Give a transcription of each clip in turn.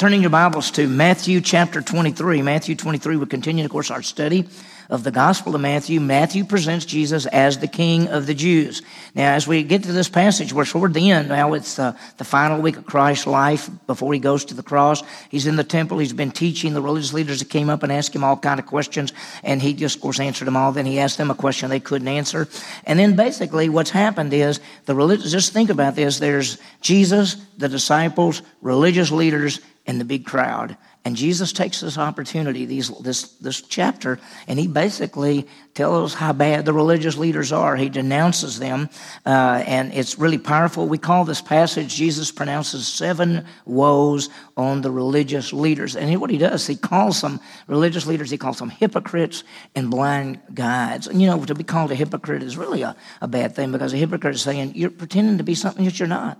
Turning your Bibles to Matthew chapter 23. Matthew 23, we continue, of course, our study of the Gospel of Matthew. Matthew presents Jesus as the King of the Jews. Now, as we get to this passage, we're toward the end. Now, it's uh, the final week of Christ's life before he goes to the cross. He's in the temple. He's been teaching the religious leaders that came up and asked him all kind of questions, and he just, of course, answered them all. Then he asked them a question they couldn't answer. And then basically what's happened is the religious, just think about this. There's Jesus, the disciples, religious leaders, and the big crowd. And Jesus takes this opportunity, these, this, this chapter, and he basically tells how bad the religious leaders are. He denounces them, uh, and it's really powerful. We call this passage, Jesus pronounces seven woes on the religious leaders. And what he does, he calls them religious leaders, he calls them hypocrites and blind guides. And you know, to be called a hypocrite is really a, a bad thing because a hypocrite is saying, you're pretending to be something that you're not.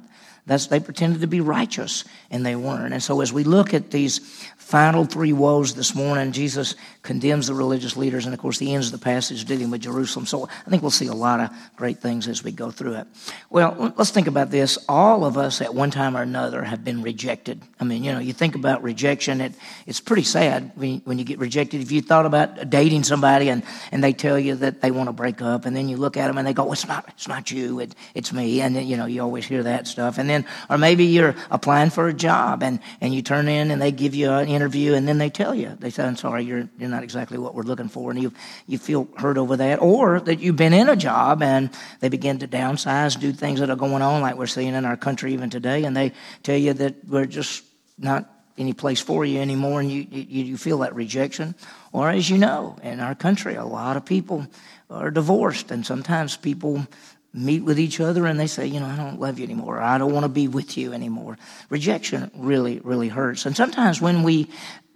That's, they pretended to be righteous, and they weren't. And so, as we look at these final three woes this morning, Jesus condemns the religious leaders, and of course, the ends of the passage dealing with Jerusalem. So, I think we'll see a lot of great things as we go through it. Well, let's think about this. All of us, at one time or another, have been rejected. I mean, you know, you think about rejection, it, it's pretty sad when, when you get rejected. If you thought about dating somebody and, and they tell you that they want to break up, and then you look at them and they go, it's not, it's not you, it, it's me. And, then, you know, you always hear that stuff. And then, or maybe you're applying for a job and, and you turn in and they give you an interview and then they tell you, they say, I'm sorry, you're, you're not exactly what we're looking for. And you, you feel hurt over that. Or that you've been in a job and they begin to downsize, do things that are going on like we're seeing in our country even today. And they tell you that we're just not any place for you anymore and you, you, you feel that rejection. Or as you know, in our country, a lot of people are divorced and sometimes people meet with each other and they say, you know, I don't love you anymore. I don't want to be with you anymore. Rejection really, really hurts. And sometimes when we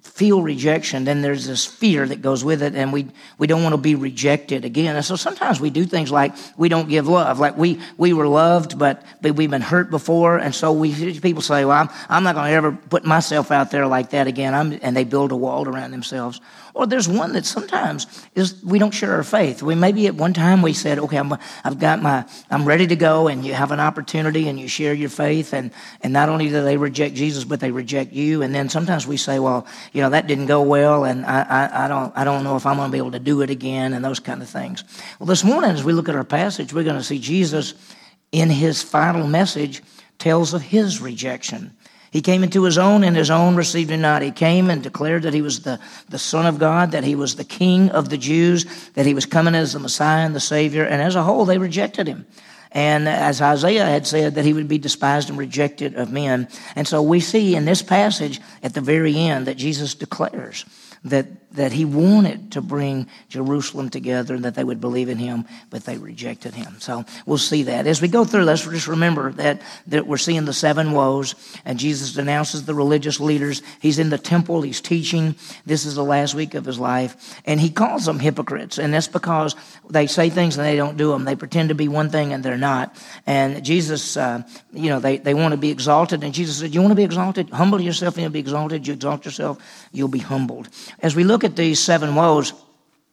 feel rejection, then there's this fear that goes with it, and we, we don't want to be rejected again. And so sometimes we do things like we don't give love. Like we, we were loved, but, but we've been hurt before. And so we, people say, well, I'm, I'm not going to ever put myself out there like that again. I'm, and they build a wall around themselves. Or there's one that sometimes is we don't share our faith. We maybe at one time we said, okay, I'm, I've got my, I'm ready to go, and you have an opportunity and you share your faith, and, and not only do they reject Jesus, but they reject you. And then sometimes we say, well, you know, that didn't go well, and I, I, I don't, I don't know if I'm going to be able to do it again, and those kind of things. Well, this morning, as we look at our passage, we're going to see Jesus in his final message tells of his rejection. He came into his own, and his own received him not. He came and declared that he was the, the Son of God, that he was the King of the Jews, that he was coming as the Messiah and the Savior, and as a whole, they rejected him. And as Isaiah had said, that he would be despised and rejected of men. And so we see in this passage at the very end that Jesus declares that that he wanted to bring Jerusalem together and that they would believe in him, but they rejected him. So we'll see that. As we go through, let's just remember that, that we're seeing the seven woes, and Jesus denounces the religious leaders. He's in the temple, he's teaching. This is the last week of his life, and he calls them hypocrites, and that's because they say things and they don't do them. They pretend to be one thing and they're not. And Jesus, uh, you know, they, they want to be exalted, and Jesus said, You want to be exalted? Humble yourself and you'll be exalted. You exalt yourself, you'll be humbled. As we look at these seven woes,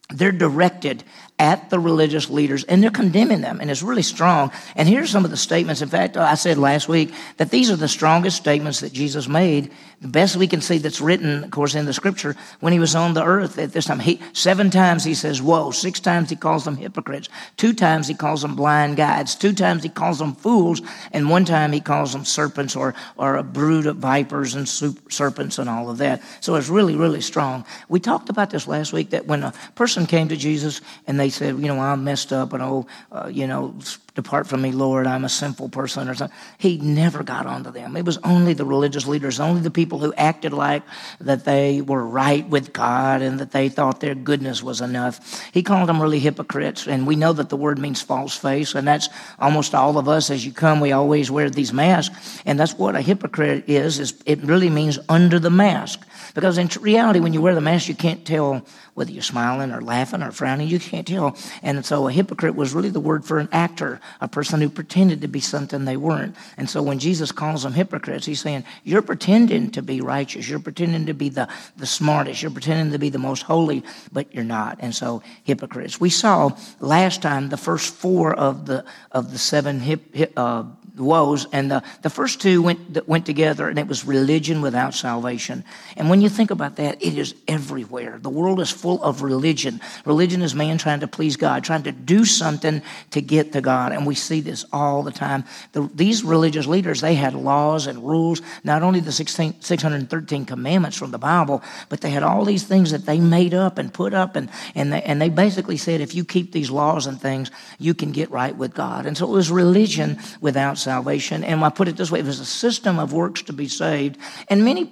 they're directed at the religious leaders and they're condemning them, and it's really strong. And here's some of the statements. In fact, I said last week that these are the strongest statements that Jesus made the best we can see that's written, of course, in the scripture, when he was on the earth at this time, he, seven times he says, Woe. Six times he calls them hypocrites. Two times he calls them blind guides. Two times he calls them fools. And one time he calls them serpents or, or a brood of vipers and serpents and all of that. So it's really, really strong. We talked about this last week that when a person came to Jesus and they said, You know, I'm messed up and oh, uh, you know, Depart from me, Lord, I'm a sinful person, or something. He never got onto them. It was only the religious leaders, only the people who acted like that they were right with God and that they thought their goodness was enough. He called them really hypocrites, and we know that the word means false face, and that's almost all of us. As you come, we always wear these masks, and that's what a hypocrite is. Is it really means under the mask? Because in reality, when you wear the mask, you can't tell whether you're smiling or laughing or frowning. You can't tell. And so a hypocrite was really the word for an actor, a person who pretended to be something they weren't. And so when Jesus calls them hypocrites, he's saying, You're pretending to be righteous. You're pretending to be the, the smartest. You're pretending to be the most holy, but you're not. And so hypocrites. We saw last time the first four of the, of the seven hip, hip uh, woes, and the, the first two went, went together, and it was religion without salvation. And when you think about that, it is everywhere. The world is full of religion. Religion is man trying to please God, trying to do something to get to God, and we see this all the time. The, these religious leaders, they had laws and rules, not only the 16, 613 commandments from the Bible, but they had all these things that they made up and put up, and, and, they, and they basically said, if you keep these laws and things, you can get right with God. And so it was religion without salvation. And I put it this way: it was a system of works to be saved. And many,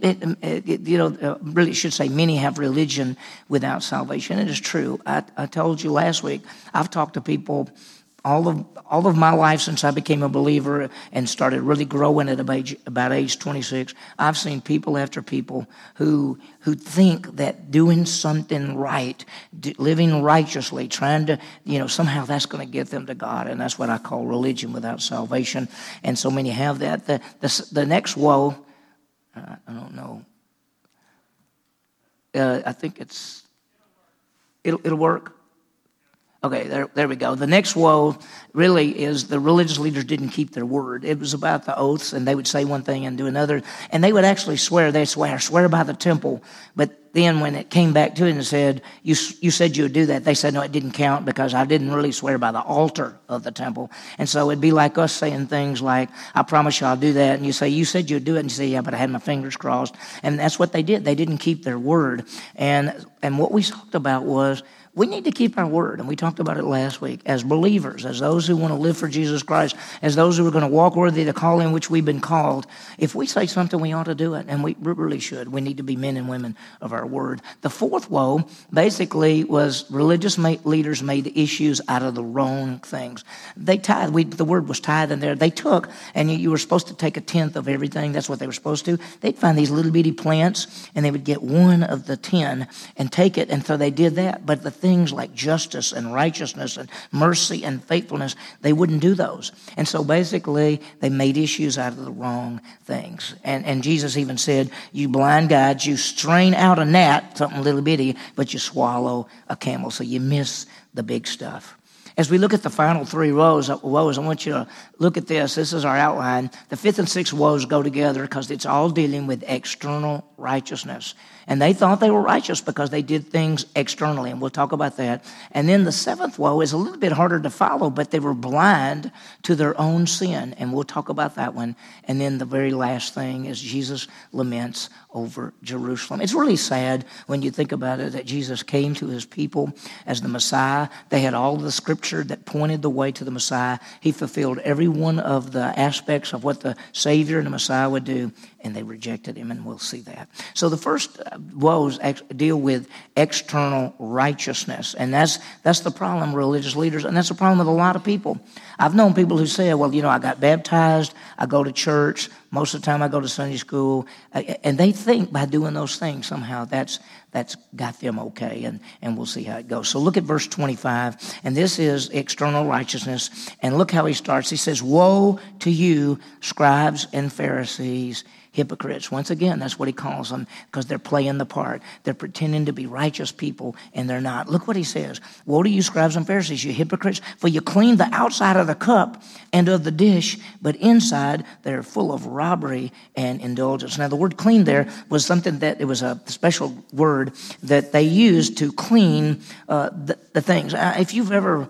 you know, uh, really should say many have religion without salvation. It is true. I, I told you last week. I've talked to people all of all of my life since I became a believer and started really growing at about age, about age 26, I've seen people after people who who think that doing something right, living righteously, trying to you know somehow that's going to get them to God, and that's what I call religion without salvation. And so many have that. The the, the next woe, I don't know. Uh, I think it's it'll it'll work. Okay, there, there we go. The next woe really is the religious leaders didn't keep their word. It was about the oaths, and they would say one thing and do another. And they would actually swear, they swear, swear by the temple. But then when it came back to it and said, you, you said you would do that, they said, no, it didn't count because I didn't really swear by the altar of the temple. And so it'd be like us saying things like, I promise you I'll do that. And you say, you said you'd do it. And you say, yeah, but I had my fingers crossed. And that's what they did. They didn't keep their word. And, and what we talked about was, we need to keep our word, and we talked about it last week. As believers, as those who want to live for Jesus Christ, as those who are going to walk worthy the calling which we've been called, if we say something, we ought to do it, and we really should. We need to be men and women of our word. The fourth woe basically was religious leaders made issues out of the wrong things. They tithe, we, the word was tithe in there. They took, and you, you were supposed to take a tenth of everything. That's what they were supposed to. They'd find these little bitty plants, and they would get one of the ten and take it, and so they did that. But the things like justice and righteousness and mercy and faithfulness, they wouldn't do those. And so basically, they made issues out of the wrong things. And, and Jesus even said, You blind guides, you strain out a gnat, something little bitty, but you swallow a camel. So you miss the big stuff. As we look at the final three rows, woes, I want you to look at this. This is our outline. The fifth and sixth woes go together because it's all dealing with external righteousness. And they thought they were righteous because they did things externally, and we'll talk about that. And then the seventh woe is a little bit harder to follow, but they were blind to their own sin, and we'll talk about that one. And then the very last thing is Jesus laments over Jerusalem. It's really sad when you think about it that Jesus came to his people as the Messiah. They had all the scripture that pointed the way to the Messiah. He fulfilled every one of the aspects of what the Savior and the Messiah would do, and they rejected him, and we'll see that. So the first uh, woes deal with external righteousness, and that's that's the problem religious leaders, and that's the problem with a lot of people. I've known people who say, "Well, you know, I got baptized, I go to church, most of the time I go to Sunday school," and they think by doing those things somehow that's that's got them okay, and, and we'll see how it goes. So look at verse 25, and this is external righteousness. And look how he starts. He says, Woe to you, scribes and Pharisees, hypocrites. Once again, that's what he calls them because they're playing the part. They're pretending to be righteous people and they're not. Look what he says Woe to you, scribes and Pharisees, you hypocrites, for you clean the outside of the cup and of the dish, but inside they're full of robbery and indulgence. Now, the word clean there was something that it was a special word that they used to clean uh, the, the, things. Uh, if you've ever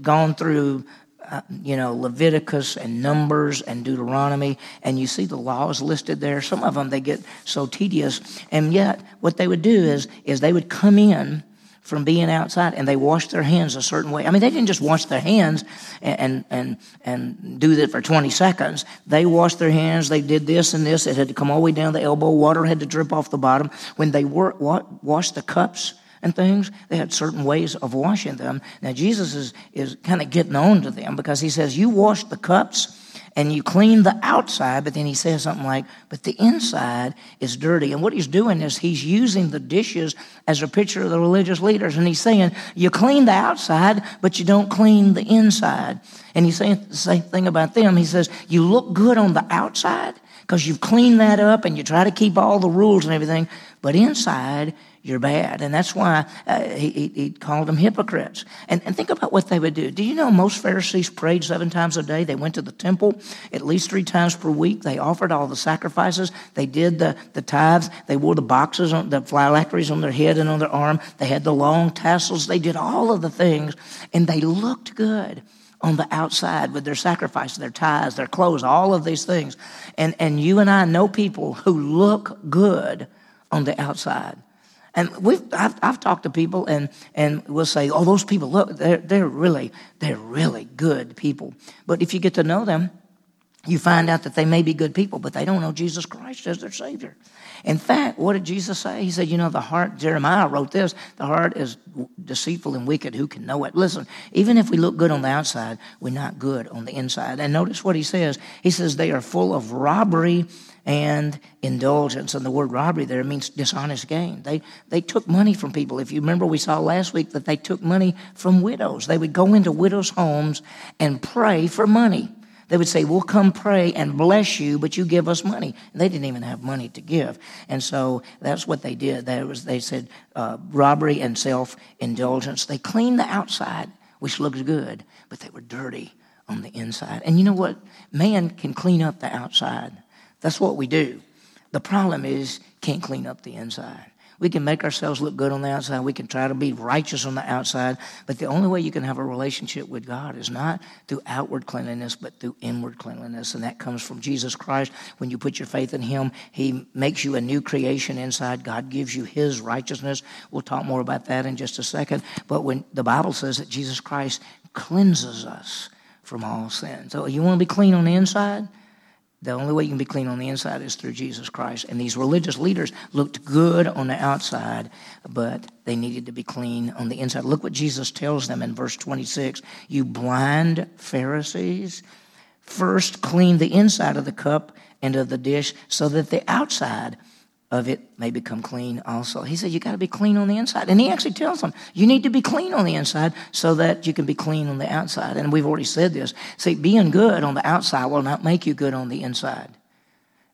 gone through uh, you know, Leviticus and Numbers and Deuteronomy, and you see the laws listed there. Some of them they get so tedious, and yet what they would do is is they would come in from being outside and they washed their hands a certain way. I mean, they didn't just wash their hands and and and do that for 20 seconds. They washed their hands. They did this and this. It had to come all the way down the elbow. Water had to drip off the bottom. When they were, washed the cups and things. They had certain ways of washing them. Now, Jesus is, is kind of getting on to them because he says, You wash the cups and you clean the outside, but then he says something like, But the inside is dirty. And what he's doing is he's using the dishes as a picture of the religious leaders. And he's saying, You clean the outside, but you don't clean the inside. And he's saying the same thing about them. He says, You look good on the outside because you've cleaned that up and you try to keep all the rules and everything, but inside, you're bad. And that's why uh, he, he, called them hypocrites. And, and think about what they would do. Do you know most Pharisees prayed seven times a day? They went to the temple at least three times per week. They offered all the sacrifices. They did the, the tithes. They wore the boxes, on, the phylacteries on their head and on their arm. They had the long tassels. They did all of the things, and they looked good on the outside with their sacrifice, their tithes, their clothes, all of these things. And, and you and I know people who look good on the outside. And we've, I've, I've talked to people and, and we'll say, oh, those people, look, they're, they're really, they're really good people. But if you get to know them, you find out that they may be good people, but they don't know Jesus Christ as their Savior. In fact, what did Jesus say? He said, You know, the heart, Jeremiah wrote this, the heart is deceitful and wicked. Who can know it? Listen, even if we look good on the outside, we're not good on the inside. And notice what he says. He says, They are full of robbery and indulgence. And the word robbery there means dishonest gain. They, they took money from people. If you remember, we saw last week that they took money from widows. They would go into widows' homes and pray for money. They would say, We'll come pray and bless you, but you give us money. And they didn't even have money to give. And so that's what they did. That was, they said uh, robbery and self indulgence. They cleaned the outside, which looks good, but they were dirty on the inside. And you know what? Man can clean up the outside. That's what we do. The problem is, can't clean up the inside. We can make ourselves look good on the outside. We can try to be righteous on the outside. But the only way you can have a relationship with God is not through outward cleanliness, but through inward cleanliness. And that comes from Jesus Christ. When you put your faith in Him, He makes you a new creation inside. God gives you His righteousness. We'll talk more about that in just a second. But when the Bible says that Jesus Christ cleanses us from all sin. So you want to be clean on the inside? The only way you can be clean on the inside is through Jesus Christ. And these religious leaders looked good on the outside, but they needed to be clean on the inside. Look what Jesus tells them in verse 26 You blind Pharisees, first clean the inside of the cup and of the dish so that the outside of it may become clean also. He said, You got to be clean on the inside. And he actually tells them, You need to be clean on the inside so that you can be clean on the outside. And we've already said this. See, being good on the outside will not make you good on the inside.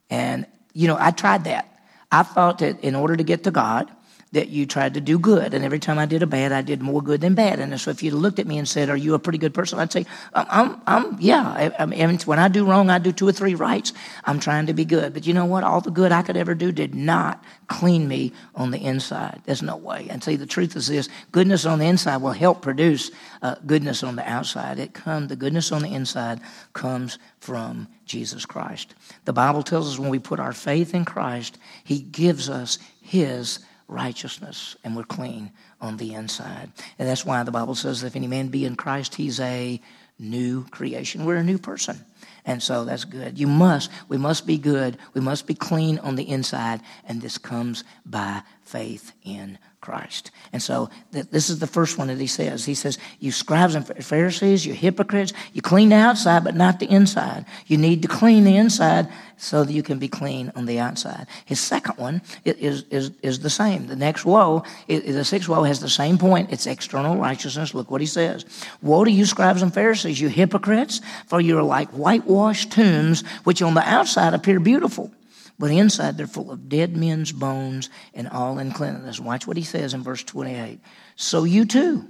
And, you know, I tried that. I thought that in order to get to God, that you tried to do good. And every time I did a bad, I did more good than bad. And so if you looked at me and said, Are you a pretty good person? I'd say, I'm, I'm, I'm yeah. I, I mean, when I do wrong, I do two or three rights. I'm trying to be good. But you know what? All the good I could ever do did not clean me on the inside. There's no way. And see, the truth is this goodness on the inside will help produce uh, goodness on the outside. It comes, the goodness on the inside comes from Jesus Christ. The Bible tells us when we put our faith in Christ, He gives us His righteousness and we're clean on the inside. And that's why the Bible says if any man be in Christ, he's a new creation. We're a new person. And so that's good. You must, we must be good. We must be clean on the inside. And this comes by faith in Christ. And so th- this is the first one that he says. He says, You scribes and Pharisees, you hypocrites, you clean the outside, but not the inside. You need to clean the inside so that you can be clean on the outside. His second one is, is, is the same. The next woe, the sixth woe has the same point. It's external righteousness. Look what he says. Woe to you, scribes and Pharisees, you hypocrites, for you are like whitewashed tombs, which on the outside appear beautiful but inside they're full of dead men's bones and all uncleanness. Watch what he says in verse 28. So you too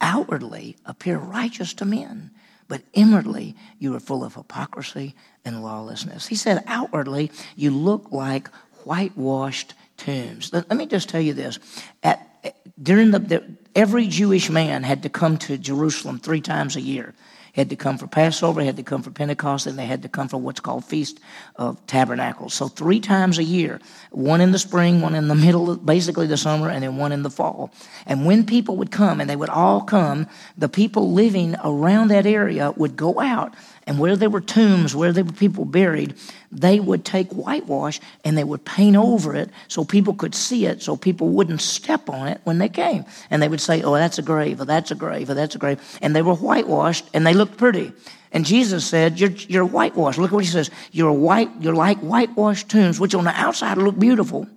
outwardly appear righteous to men, but inwardly you are full of hypocrisy and lawlessness. He said, outwardly you look like whitewashed tombs. Let, let me just tell you this. At, during the, the, every Jewish man had to come to Jerusalem three times a year had to come for Passover, had to come for Pentecost, and they had to come for what's called Feast of Tabernacles. So three times a year, one in the spring, one in the middle, basically the summer, and then one in the fall. And when people would come, and they would all come, the people living around that area would go out and where there were tombs, where there were people buried, they would take whitewash and they would paint over it so people could see it, so people wouldn't step on it when they came. And they would say, Oh, that's a grave, or that's a grave, or that's a grave. And they were whitewashed and they looked pretty. And Jesus said, You're, you're whitewashed. Look at what he says. You're white, you're like whitewashed tombs, which on the outside look beautiful.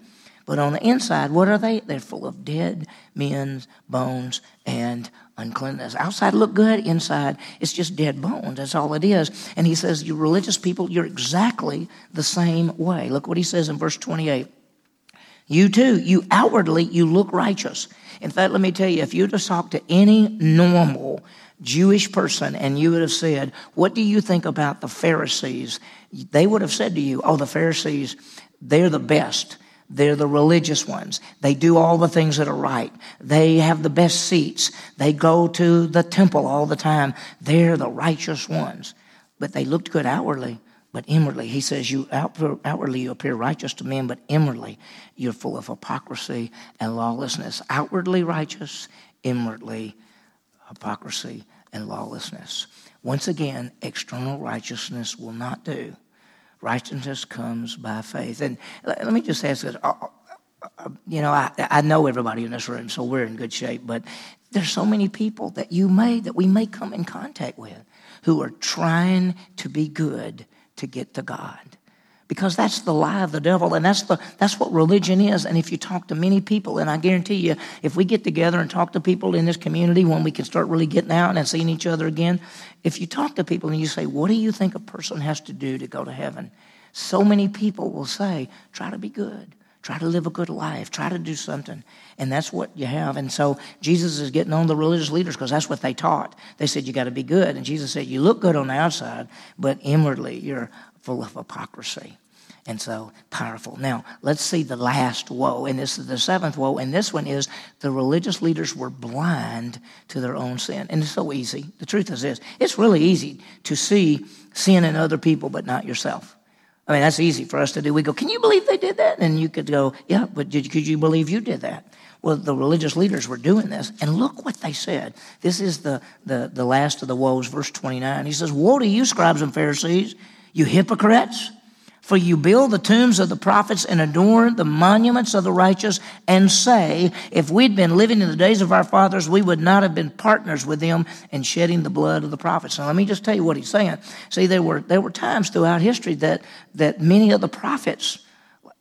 But on the inside, what are they? They're full of dead men's bones and uncleanness. Outside look good, inside it's just dead bones. That's all it is. And he says, You religious people, you're exactly the same way. Look what he says in verse 28. You too, you outwardly, you look righteous. In fact, let me tell you, if you just talk to any normal Jewish person and you would have said, What do you think about the Pharisees? They would have said to you, Oh, the Pharisees, they're the best. They're the religious ones. They do all the things that are right. They have the best seats. They go to the temple all the time. They're the righteous ones. But they looked good outwardly, but inwardly. He says, You outwardly you appear righteous to men, but inwardly you're full of hypocrisy and lawlessness. Outwardly righteous, inwardly hypocrisy and lawlessness. Once again, external righteousness will not do. Righteousness comes by faith. And let me just ask this. Uh, uh, you know, I, I know everybody in this room, so we're in good shape, but there's so many people that you may, that we may come in contact with who are trying to be good to get to God because that's the lie of the devil and that's the that's what religion is. And if you talk to many people and i guarantee you if we get together and talk to people in this community when we can start really getting out and seeing each other again if you talk to people and you say what do you think a person has to do to go to heaven? So many people will say try to be good. Try to live a good life. Try to do something. And that's what you have. And so jesus is getting on the religious leaders because that's what they taught. They said you got to be good. And jesus said you look good on the outside but inwardly you're full of hypocrisy. And so powerful. Now, let's see the last woe. And this is the seventh woe. And this one is the religious leaders were blind to their own sin. And it's so easy. The truth is this it's really easy to see sin in other people, but not yourself. I mean, that's easy for us to do. We go, Can you believe they did that? And you could go, Yeah, but did, could you believe you did that? Well, the religious leaders were doing this. And look what they said. This is the, the, the last of the woes, verse 29. He says, Woe to you, scribes and Pharisees! You hypocrites! For you build the tombs of the prophets and adorn the monuments of the righteous, and say, If we'd been living in the days of our fathers, we would not have been partners with them in shedding the blood of the prophets. Now, let me just tell you what he's saying. See, there were, there were times throughout history that, that many of the prophets,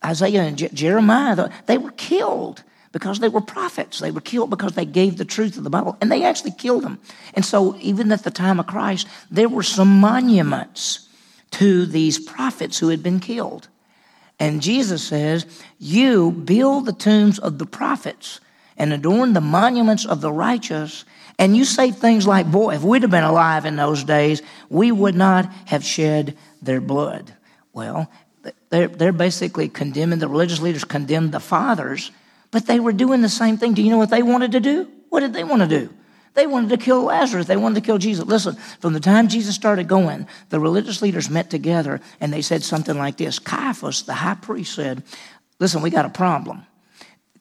Isaiah and Je- Jeremiah, they were killed because they were prophets. They were killed because they gave the truth of the Bible, and they actually killed them. And so, even at the time of Christ, there were some monuments to these prophets who had been killed. And Jesus says, You build the tombs of the prophets and adorn the monuments of the righteous. And you say things like, Boy, if we'd have been alive in those days, we would not have shed their blood. Well, they're, they're basically condemning, the religious leaders condemned the fathers, but they were doing the same thing. Do you know what they wanted to do? What did they want to do? They wanted to kill Lazarus. They wanted to kill Jesus. Listen, from the time Jesus started going, the religious leaders met together and they said something like this Caiaphas, the high priest, said, Listen, we got a problem.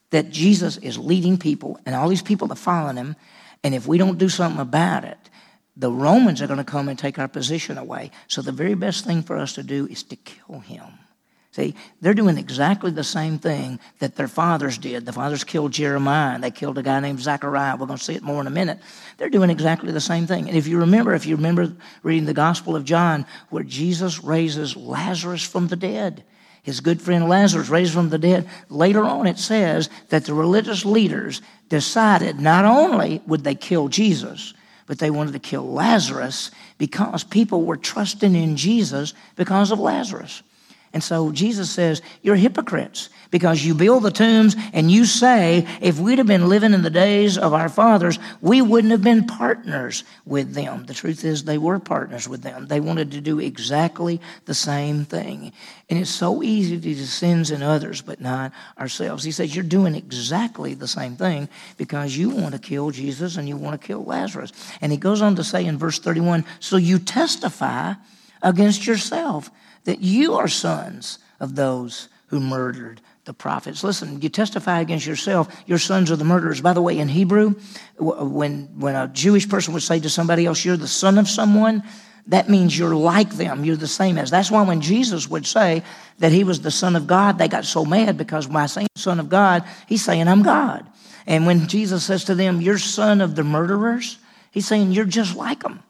That Jesus is leading people and all these people are following him. And if we don't do something about it, the Romans are going to come and take our position away. So the very best thing for us to do is to kill him. See, they're doing exactly the same thing that their fathers did. The fathers killed Jeremiah, and they killed a guy named Zechariah. We're going to see it more in a minute. They're doing exactly the same thing. And if you remember, if you remember reading the Gospel of John, where Jesus raises Lazarus from the dead, his good friend Lazarus raised from the dead, later on it says that the religious leaders decided not only would they kill Jesus, but they wanted to kill Lazarus because people were trusting in Jesus because of Lazarus. And so Jesus says, You're hypocrites because you build the tombs and you say, if we'd have been living in the days of our fathers, we wouldn't have been partners with them. The truth is, they were partners with them. They wanted to do exactly the same thing. And it's so easy to do sins in others, but not ourselves. He says, You're doing exactly the same thing because you want to kill Jesus and you want to kill Lazarus. And he goes on to say in verse 31 So you testify against yourself that you are sons of those who murdered the prophets. Listen, you testify against yourself, your sons are the murderers. By the way, in Hebrew, when, when a Jewish person would say to somebody else, you're the son of someone, that means you're like them. You're the same as. That's why when Jesus would say that he was the son of God, they got so mad because by saying son of God, he's saying, I'm God. And when Jesus says to them, you're son of the murderers, he's saying, you're just like them.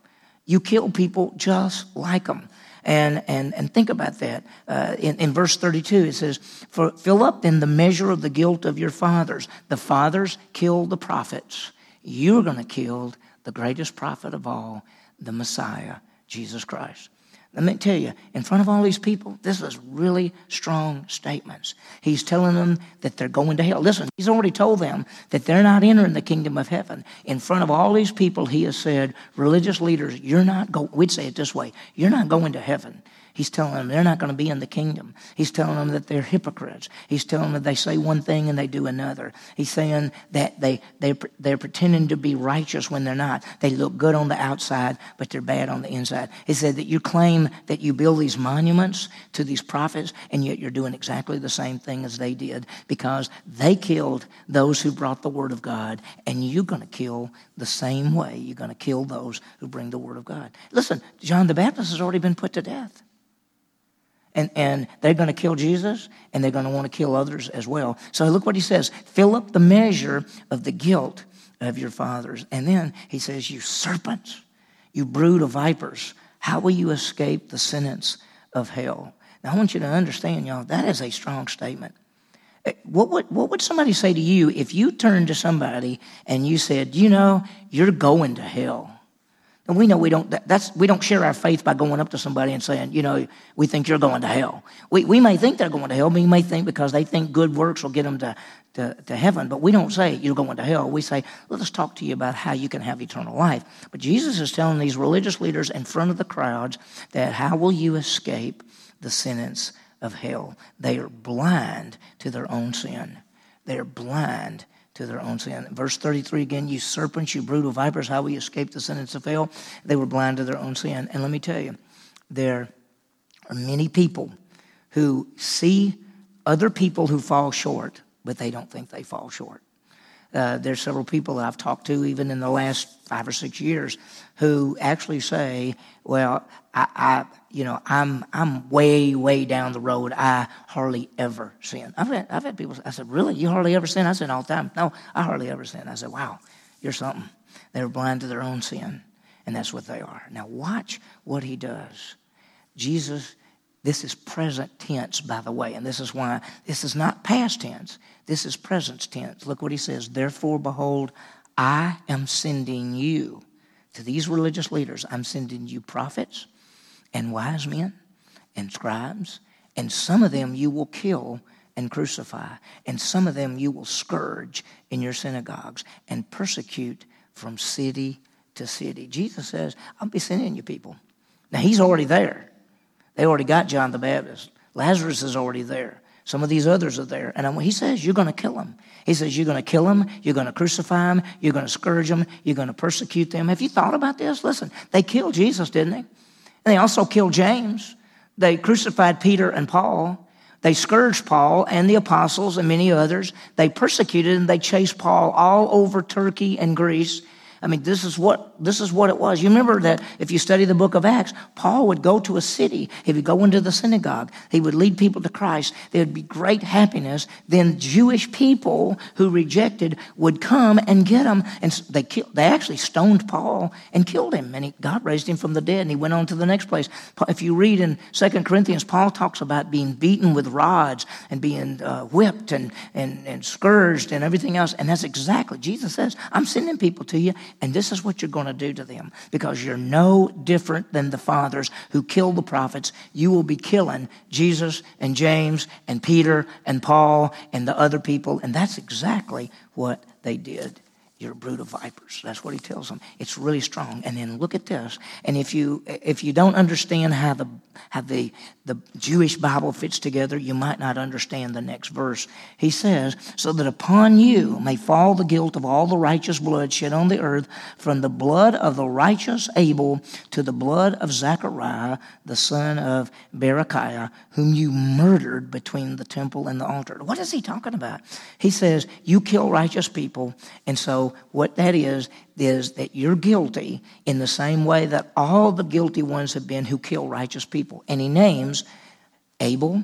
You kill people just like them. And, and, and think about that. Uh, in, in verse 32, it says, For, Fill up in the measure of the guilt of your fathers. The fathers killed the prophets. You're going to kill the greatest prophet of all, the Messiah, Jesus Christ. Let me tell you, in front of all these people, this is really strong statements. He's telling them that they're going to hell. Listen, he's already told them that they're not entering the kingdom of heaven. In front of all these people, he has said, religious leaders, you're not going, we'd say it this way, you're not going to heaven. He's telling them they're not going to be in the kingdom. He's telling them that they're hypocrites. He's telling them that they say one thing and they do another. He's saying that they, they, they're pretending to be righteous when they're not. They look good on the outside, but they're bad on the inside. He said that you claim that you build these monuments to these prophets, and yet you're doing exactly the same thing as they did because they killed those who brought the word of God, and you're going to kill the same way. You're going to kill those who bring the word of God. Listen, John the Baptist has already been put to death and, and they're going to kill Jesus and they're going to want to kill others as well. So look what he says fill up the measure of the guilt of your fathers. And then he says, You serpents, you brood of vipers, how will you escape the sentence of hell? Now, I want you to understand, y'all, that is a strong statement. Eh, what would, what would somebody say to you if you turned to somebody and you said, You know, you're going to hell? And we know we don't, that's, we don't share our faith by going up to somebody and saying, you know, we think you're going to hell. We, we may think they're going to hell. but We may think because they think good works will get them to, to, to heaven. But we don't say you're going to hell. We say, let us talk to you about how you can have eternal life. But Jesus is telling these religious leaders in front of the crowds that how will you escape the sentence of hell? They are blind to their own sin. They are blind to their own sin. Verse 33 again, you serpents, you brutal vipers, how will you escape the sentence of hell? They were blind to their own sin. And let me tell you, there are many people who see other people who fall short, but they don't think they fall short. Uh, there's several people I've talked to, even in the last five or six years, who actually say, "Well, I, I you know, I'm I'm way way down the road. I hardly ever sin." I've had I've had people. I said, "Really? You hardly ever sin?" I said, "All the time." No, I hardly ever sin. I said, "Wow, you're something." They were blind to their own sin, and that's what they are. Now watch what he does. Jesus this is present tense, by the way, and this is why this is not past tense. This is present tense. Look what he says. Therefore, behold, I am sending you to these religious leaders. I'm sending you prophets and wise men and scribes, and some of them you will kill and crucify, and some of them you will scourge in your synagogues and persecute from city to city. Jesus says, I'll be sending you people. Now, he's already there. They already got John the Baptist. Lazarus is already there. Some of these others are there. And he says, You're going to kill them. He says, You're going to kill them. You're going to crucify them. You're going to scourge them. You're going to persecute them. Have you thought about this? Listen, they killed Jesus, didn't they? And they also killed James. They crucified Peter and Paul. They scourged Paul and the apostles and many others. They persecuted and they chased Paul all over Turkey and Greece. I mean, this is what this is what it was. You remember that if you study the book of Acts, Paul would go to a city. He would go into the synagogue. He would lead people to Christ. There would be great happiness. Then Jewish people who rejected would come and get him, and they killed, they actually stoned Paul and killed him. And he, God raised him from the dead, and he went on to the next place. If you read in Second Corinthians, Paul talks about being beaten with rods and being uh, whipped and, and and scourged and everything else. And that's exactly Jesus says, "I'm sending people to you." And this is what you're going to do to them because you're no different than the fathers who killed the prophets. You will be killing Jesus and James and Peter and Paul and the other people. And that's exactly what they did you're a brood of vipers. That's what he tells them. It's really strong. And then look at this. And if you if you don't understand how the how the the Jewish Bible fits together, you might not understand the next verse. He says, "So that upon you may fall the guilt of all the righteous blood shed on the earth, from the blood of the righteous Abel to the blood of Zechariah, the son of Berechiah, whom you murdered between the temple and the altar." What is he talking about? He says, "You kill righteous people, and so." What that is, is that you're guilty in the same way that all the guilty ones have been who kill righteous people. And he names Abel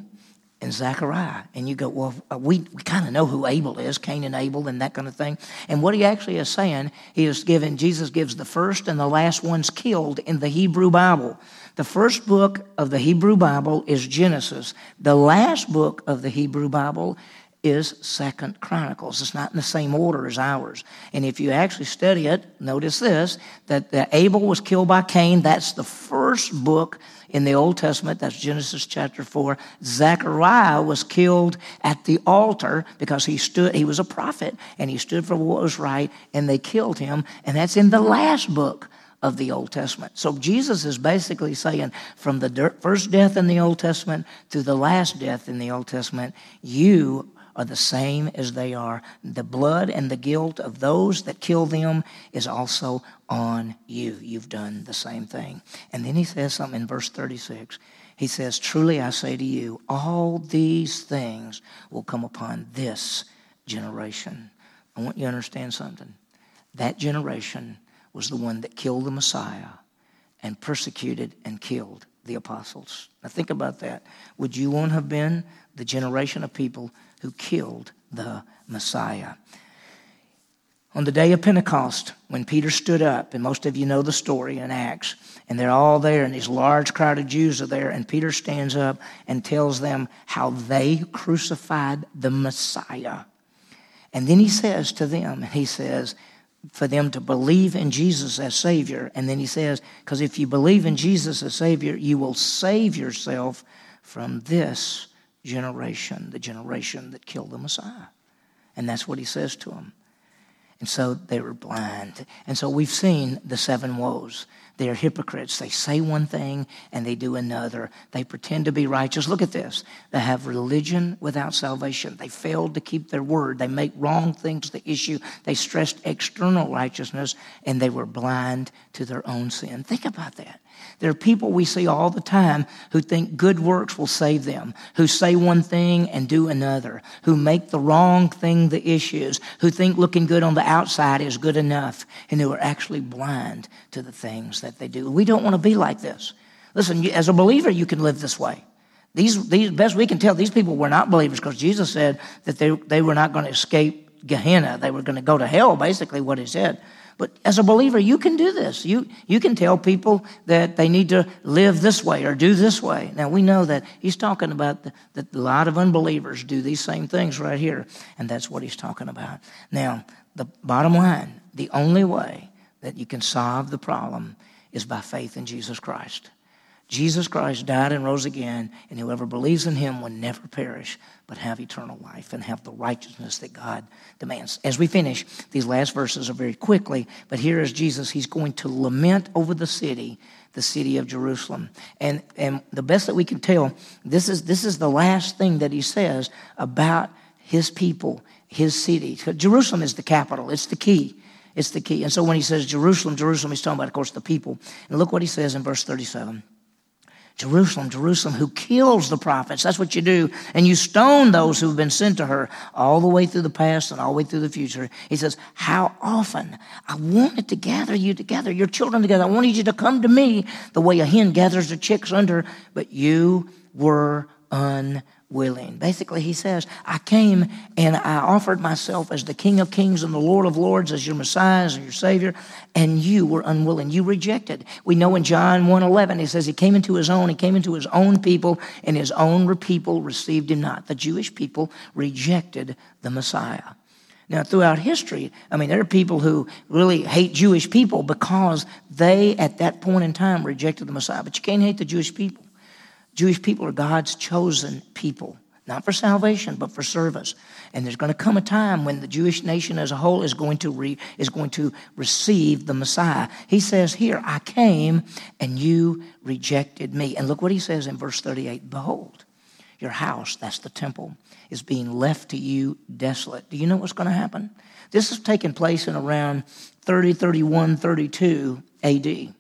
and Zechariah. And you go, well, we, we kind of know who Abel is, Cain and Abel and that kind of thing. And what he actually is saying, he is giving, Jesus gives the first and the last ones killed in the Hebrew Bible. The first book of the Hebrew Bible is Genesis. The last book of the Hebrew Bible is Second Chronicles. It's not in the same order as ours. And if you actually study it, notice this that Abel was killed by Cain. That's the first book in the Old Testament, that's Genesis chapter 4, Zechariah was killed at the altar because he stood, he was a prophet and he stood for what was right and they killed him. And that's in the last book of the Old Testament. So Jesus is basically saying from the first death in the Old Testament to the last death in the Old Testament, you are the same as they are. The blood and the guilt of those that kill them is also on you. You've done the same thing. And then he says something in verse 36. He says, Truly I say to you, all these things will come upon this generation. I want you to understand something. That generation was the one that killed the Messiah and persecuted and killed the apostles. Now think about that. Would you want to have been the generation of people who killed the Messiah. On the day of Pentecost, when Peter stood up, and most of you know the story in Acts, and they're all there, and these large crowd of Jews are there, and Peter stands up and tells them how they crucified the Messiah. And then he says to them, he says, for them to believe in Jesus as Savior. And then he says, because if you believe in Jesus as Savior, you will save yourself from this generation, the generation that killed the Messiah. And that's what he says to them. And so they were blind. And so we've seen the seven woes. They are hypocrites. They say one thing and they do another. They pretend to be righteous. Look at this. They have religion without salvation. They failed to keep their word. They make wrong things the issue. They stressed external righteousness and they were blind to their own sin. Think about that. There are people we see all the time who think good works will save them, who say one thing and do another, who make the wrong thing the issues, who think looking good on the outside is good enough, and who are actually blind to the things that they do. We don't want to be like this. Listen, as a believer, you can live this way. These, these best we can tell, these people were not believers because Jesus said that they, they were not going to escape Gehenna. They were going to go to hell, basically, what he said. But as a believer, you can do this. You, you can tell people that they need to live this way or do this way. Now, we know that he's talking about the, that a lot of unbelievers do these same things right here, and that's what he's talking about. Now, the bottom line the only way that you can solve the problem is by faith in Jesus Christ. Jesus Christ died and rose again, and whoever believes in him will never perish, but have eternal life and have the righteousness that God demands. As we finish, these last verses are very quickly, but here is Jesus. He's going to lament over the city, the city of Jerusalem. And, and the best that we can tell, this is, this is the last thing that he says about his people, his city. Jerusalem is the capital, it's the key. It's the key. And so when he says Jerusalem, Jerusalem, he's talking about, of course, the people. And look what he says in verse 37. Jerusalem, Jerusalem, who kills the prophets. That's what you do. And you stone those who've been sent to her all the way through the past and all the way through the future. He says, How often I wanted to gather you together, your children together. I wanted you to come to me the way a hen gathers her chicks under, but you were unwilling willing. Basically, he says, I came and I offered myself as the King of Kings and the Lord of Lords, as your Messiah, and your Savior, and you were unwilling. You rejected. We know in John 1.11, he says he came into his own, he came into his own people, and his own people received him not. The Jewish people rejected the Messiah. Now, throughout history, I mean, there are people who really hate Jewish people because they, at that point in time, rejected the Messiah. But you can't hate the Jewish people. Jewish people are God's chosen people, not for salvation, but for service. And there's going to come a time when the Jewish nation as a whole is going to re, is going to receive the Messiah. He says here, I came and you rejected me. And look what he says in verse 38. Behold, your house, that's the temple, is being left to you desolate. Do you know what's going to happen? This has taken place in around 30, 31, 32 AD.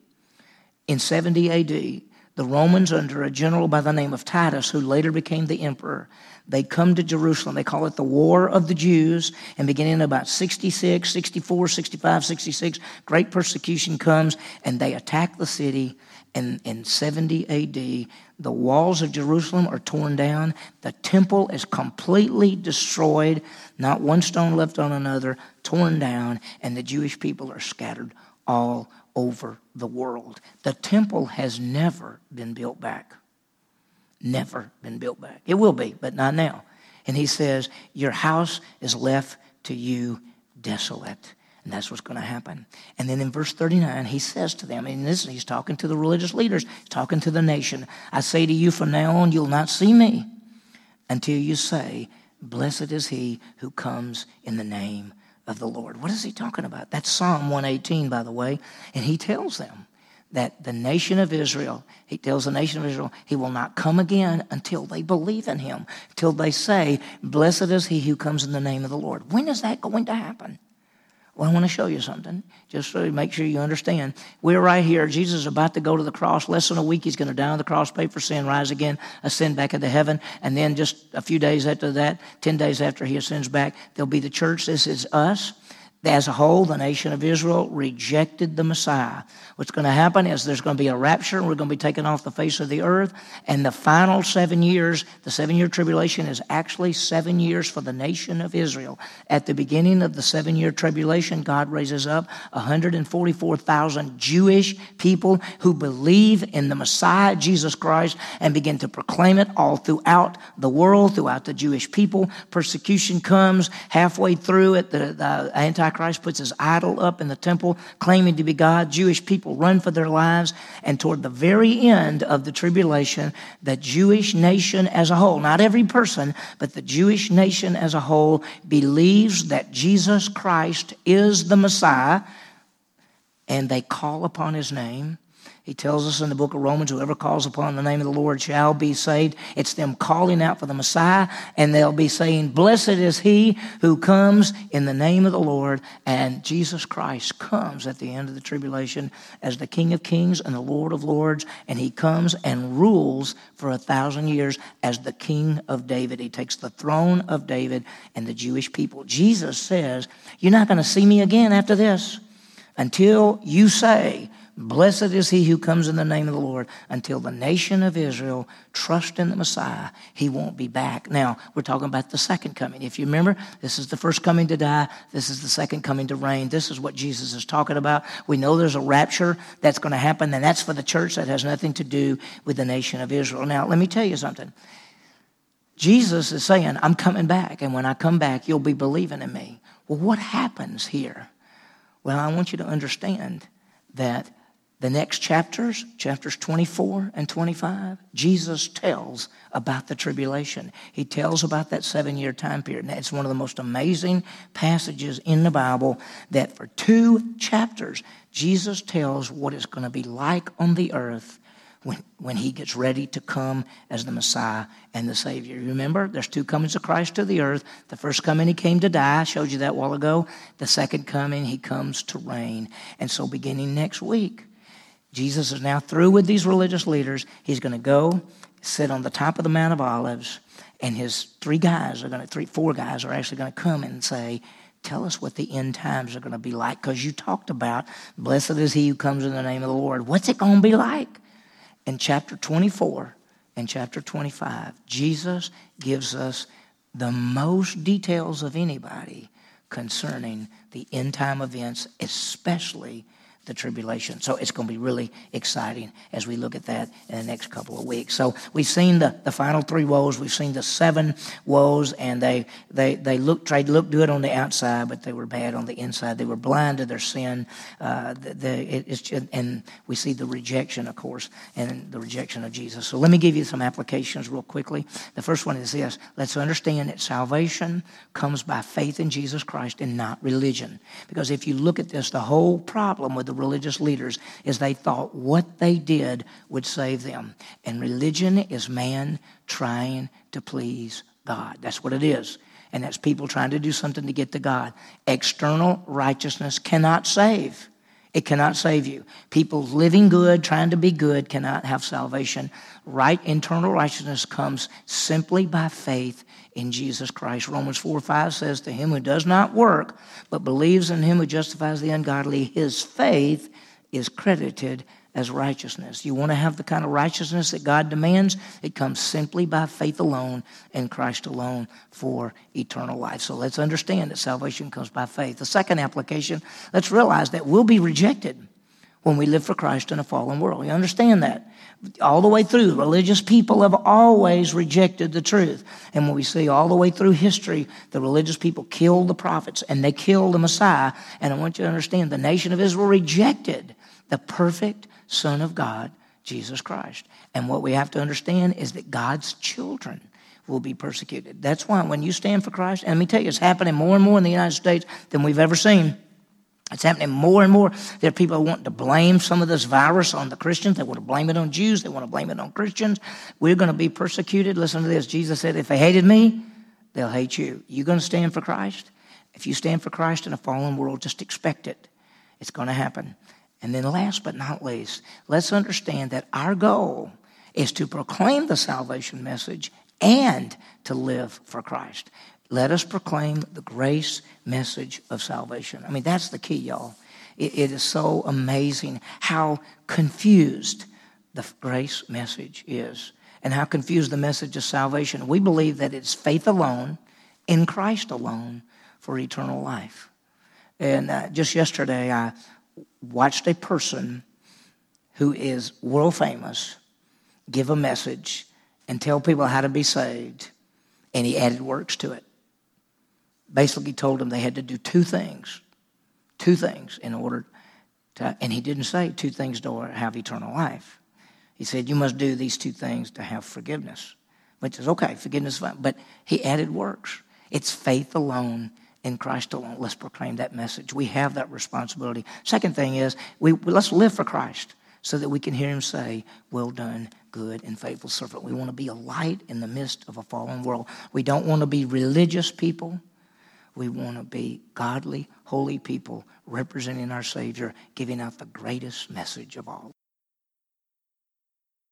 In 70 AD, the Romans, under a general by the name of Titus, who later became the emperor, they come to Jerusalem. They call it the War of the Jews. And beginning about 66, 64, 65, 66, great persecution comes and they attack the city. And in 70 AD, the walls of Jerusalem are torn down. The temple is completely destroyed. Not one stone left on another, torn down. And the Jewish people are scattered all over the world. The temple has never been built back. Never been built back. It will be, but not now. And he says, Your house is left to you desolate. And that's what's going to happen. And then in verse 39, he says to them, and this he's talking to the religious leaders, talking to the nation. I say to you from now on, you'll not see me until you say, Blessed is he who comes in the name of the Lord. What is he talking about? That's Psalm 118, by the way. And he tells them that the nation of Israel, he tells the nation of Israel, he will not come again until they believe in him, until they say, Blessed is he who comes in the name of the Lord. When is that going to happen? Well, I want to show you something, just so make sure you understand. We're right here. Jesus is about to go to the cross. Less than a week, he's going to die on the cross, pay for sin, rise again, ascend back into heaven. And then just a few days after that, 10 days after he ascends back, there'll be the church. This is us. As a whole, the nation of Israel rejected the Messiah. What's going to happen is there's going to be a rapture, and we're going to be taken off the face of the earth. And the final seven years, the seven year tribulation, is actually seven years for the nation of Israel. At the beginning of the seven year tribulation, God raises up 144,000 Jewish people who believe in the Messiah, Jesus Christ, and begin to proclaim it all throughout the world, throughout the Jewish people. Persecution comes halfway through it. The, the anti Antichrist puts his idol up in the temple, claiming to be God. Jewish people run for their lives. And toward the very end of the tribulation, the Jewish nation as a whole, not every person, but the Jewish nation as a whole, believes that Jesus Christ is the Messiah, and they call upon his name he tells us in the book of Romans, whoever calls upon the name of the Lord shall be saved. It's them calling out for the Messiah, and they'll be saying, Blessed is he who comes in the name of the Lord. And Jesus Christ comes at the end of the tribulation as the King of kings and the Lord of lords, and he comes and rules for a thousand years as the King of David. He takes the throne of David and the Jewish people. Jesus says, You're not going to see me again after this until you say, Blessed is he who comes in the name of the Lord until the nation of Israel trust in the Messiah. He won't be back. Now, we're talking about the second coming. If you remember, this is the first coming to die. This is the second coming to reign. This is what Jesus is talking about. We know there's a rapture that's going to happen, and that's for the church. That has nothing to do with the nation of Israel. Now, let me tell you something. Jesus is saying, I'm coming back, and when I come back, you'll be believing in me. Well, what happens here? Well, I want you to understand that the next chapters, chapters 24 and 25, Jesus tells about the tribulation. He tells about that seven year time period. And it's one of the most amazing passages in the Bible that for two chapters, Jesus tells what it's going to be like on the earth when, when he gets ready to come as the Messiah and the Savior. Remember, there's two comings of Christ to the earth. The first coming, he came to die. I showed you that a while ago. The second coming, he comes to reign. And so, beginning next week, Jesus is now through with these religious leaders. He's going to go sit on the top of the Mount of Olives, and his three guys are going to, three, four guys are actually going to come and say, Tell us what the end times are going to be like, because you talked about, blessed is he who comes in the name of the Lord. What's it going to be like? In chapter 24 and chapter 25, Jesus gives us the most details of anybody concerning the end time events, especially the tribulation. So it's going to be really exciting as we look at that in the next couple of weeks. So we've seen the, the final three woes. We've seen the seven woes, and they they they look tried to look good on the outside, but they were bad on the inside. They were blind to their sin. Uh, the, the, it, it's and we see the rejection, of course, and the rejection of Jesus. So let me give you some applications real quickly. The first one is this: Let's understand that salvation comes by faith in Jesus Christ and not religion. Because if you look at this, the whole problem with the the religious leaders is they thought what they did would save them. And religion is man trying to please God. That's what it is. And that's people trying to do something to get to God. External righteousness cannot save. It cannot save you. People living good, trying to be good, cannot have salvation. Right internal righteousness comes simply by faith in Jesus Christ. Romans 4 5 says, To him who does not work, but believes in him who justifies the ungodly, his faith is credited as righteousness. You want to have the kind of righteousness that God demands? It comes simply by faith alone in Christ alone for eternal life. So let's understand that salvation comes by faith. The second application, let's realize that we'll be rejected. When we live for Christ in a fallen world. You understand that? All the way through, religious people have always rejected the truth. And when we see all the way through history, the religious people killed the prophets and they killed the Messiah. And I want you to understand the nation of Israel rejected the perfect Son of God, Jesus Christ. And what we have to understand is that God's children will be persecuted. That's why when you stand for Christ, and let me tell you, it's happening more and more in the United States than we've ever seen. It's happening more and more. There are people who want to blame some of this virus on the Christians. They want to blame it on Jews. They want to blame it on Christians. We're going to be persecuted. Listen to this. Jesus said, if they hated me, they'll hate you. You're going to stand for Christ? If you stand for Christ in a fallen world, just expect it. It's going to happen. And then last but not least, let's understand that our goal is to proclaim the salvation message and to live for Christ. Let us proclaim the grace message of salvation. I mean, that's the key, y'all. it, it is so amazing how confused the grace message is and how confused the message of salvation. We believe that it's faith alone, in Christ alone, for eternal life. And uh, just yesterday, I watched a person who is world famous give a message and tell people how to be saved, and he added works to it basically told them they had to do two things, two things in order to, and he didn't say two things to have eternal life. He said, You must do these two things to have forgiveness, which is okay, forgiveness. But he added works. It's faith alone in Christ alone. Let's proclaim that message. We have that responsibility. Second thing is, we, let's live for Christ so that we can hear him say, Well done, good and faithful servant. We want to be a light in the midst of a fallen world. We don't want to be religious people. We want to be godly, holy people representing our Savior, giving out the greatest message of all.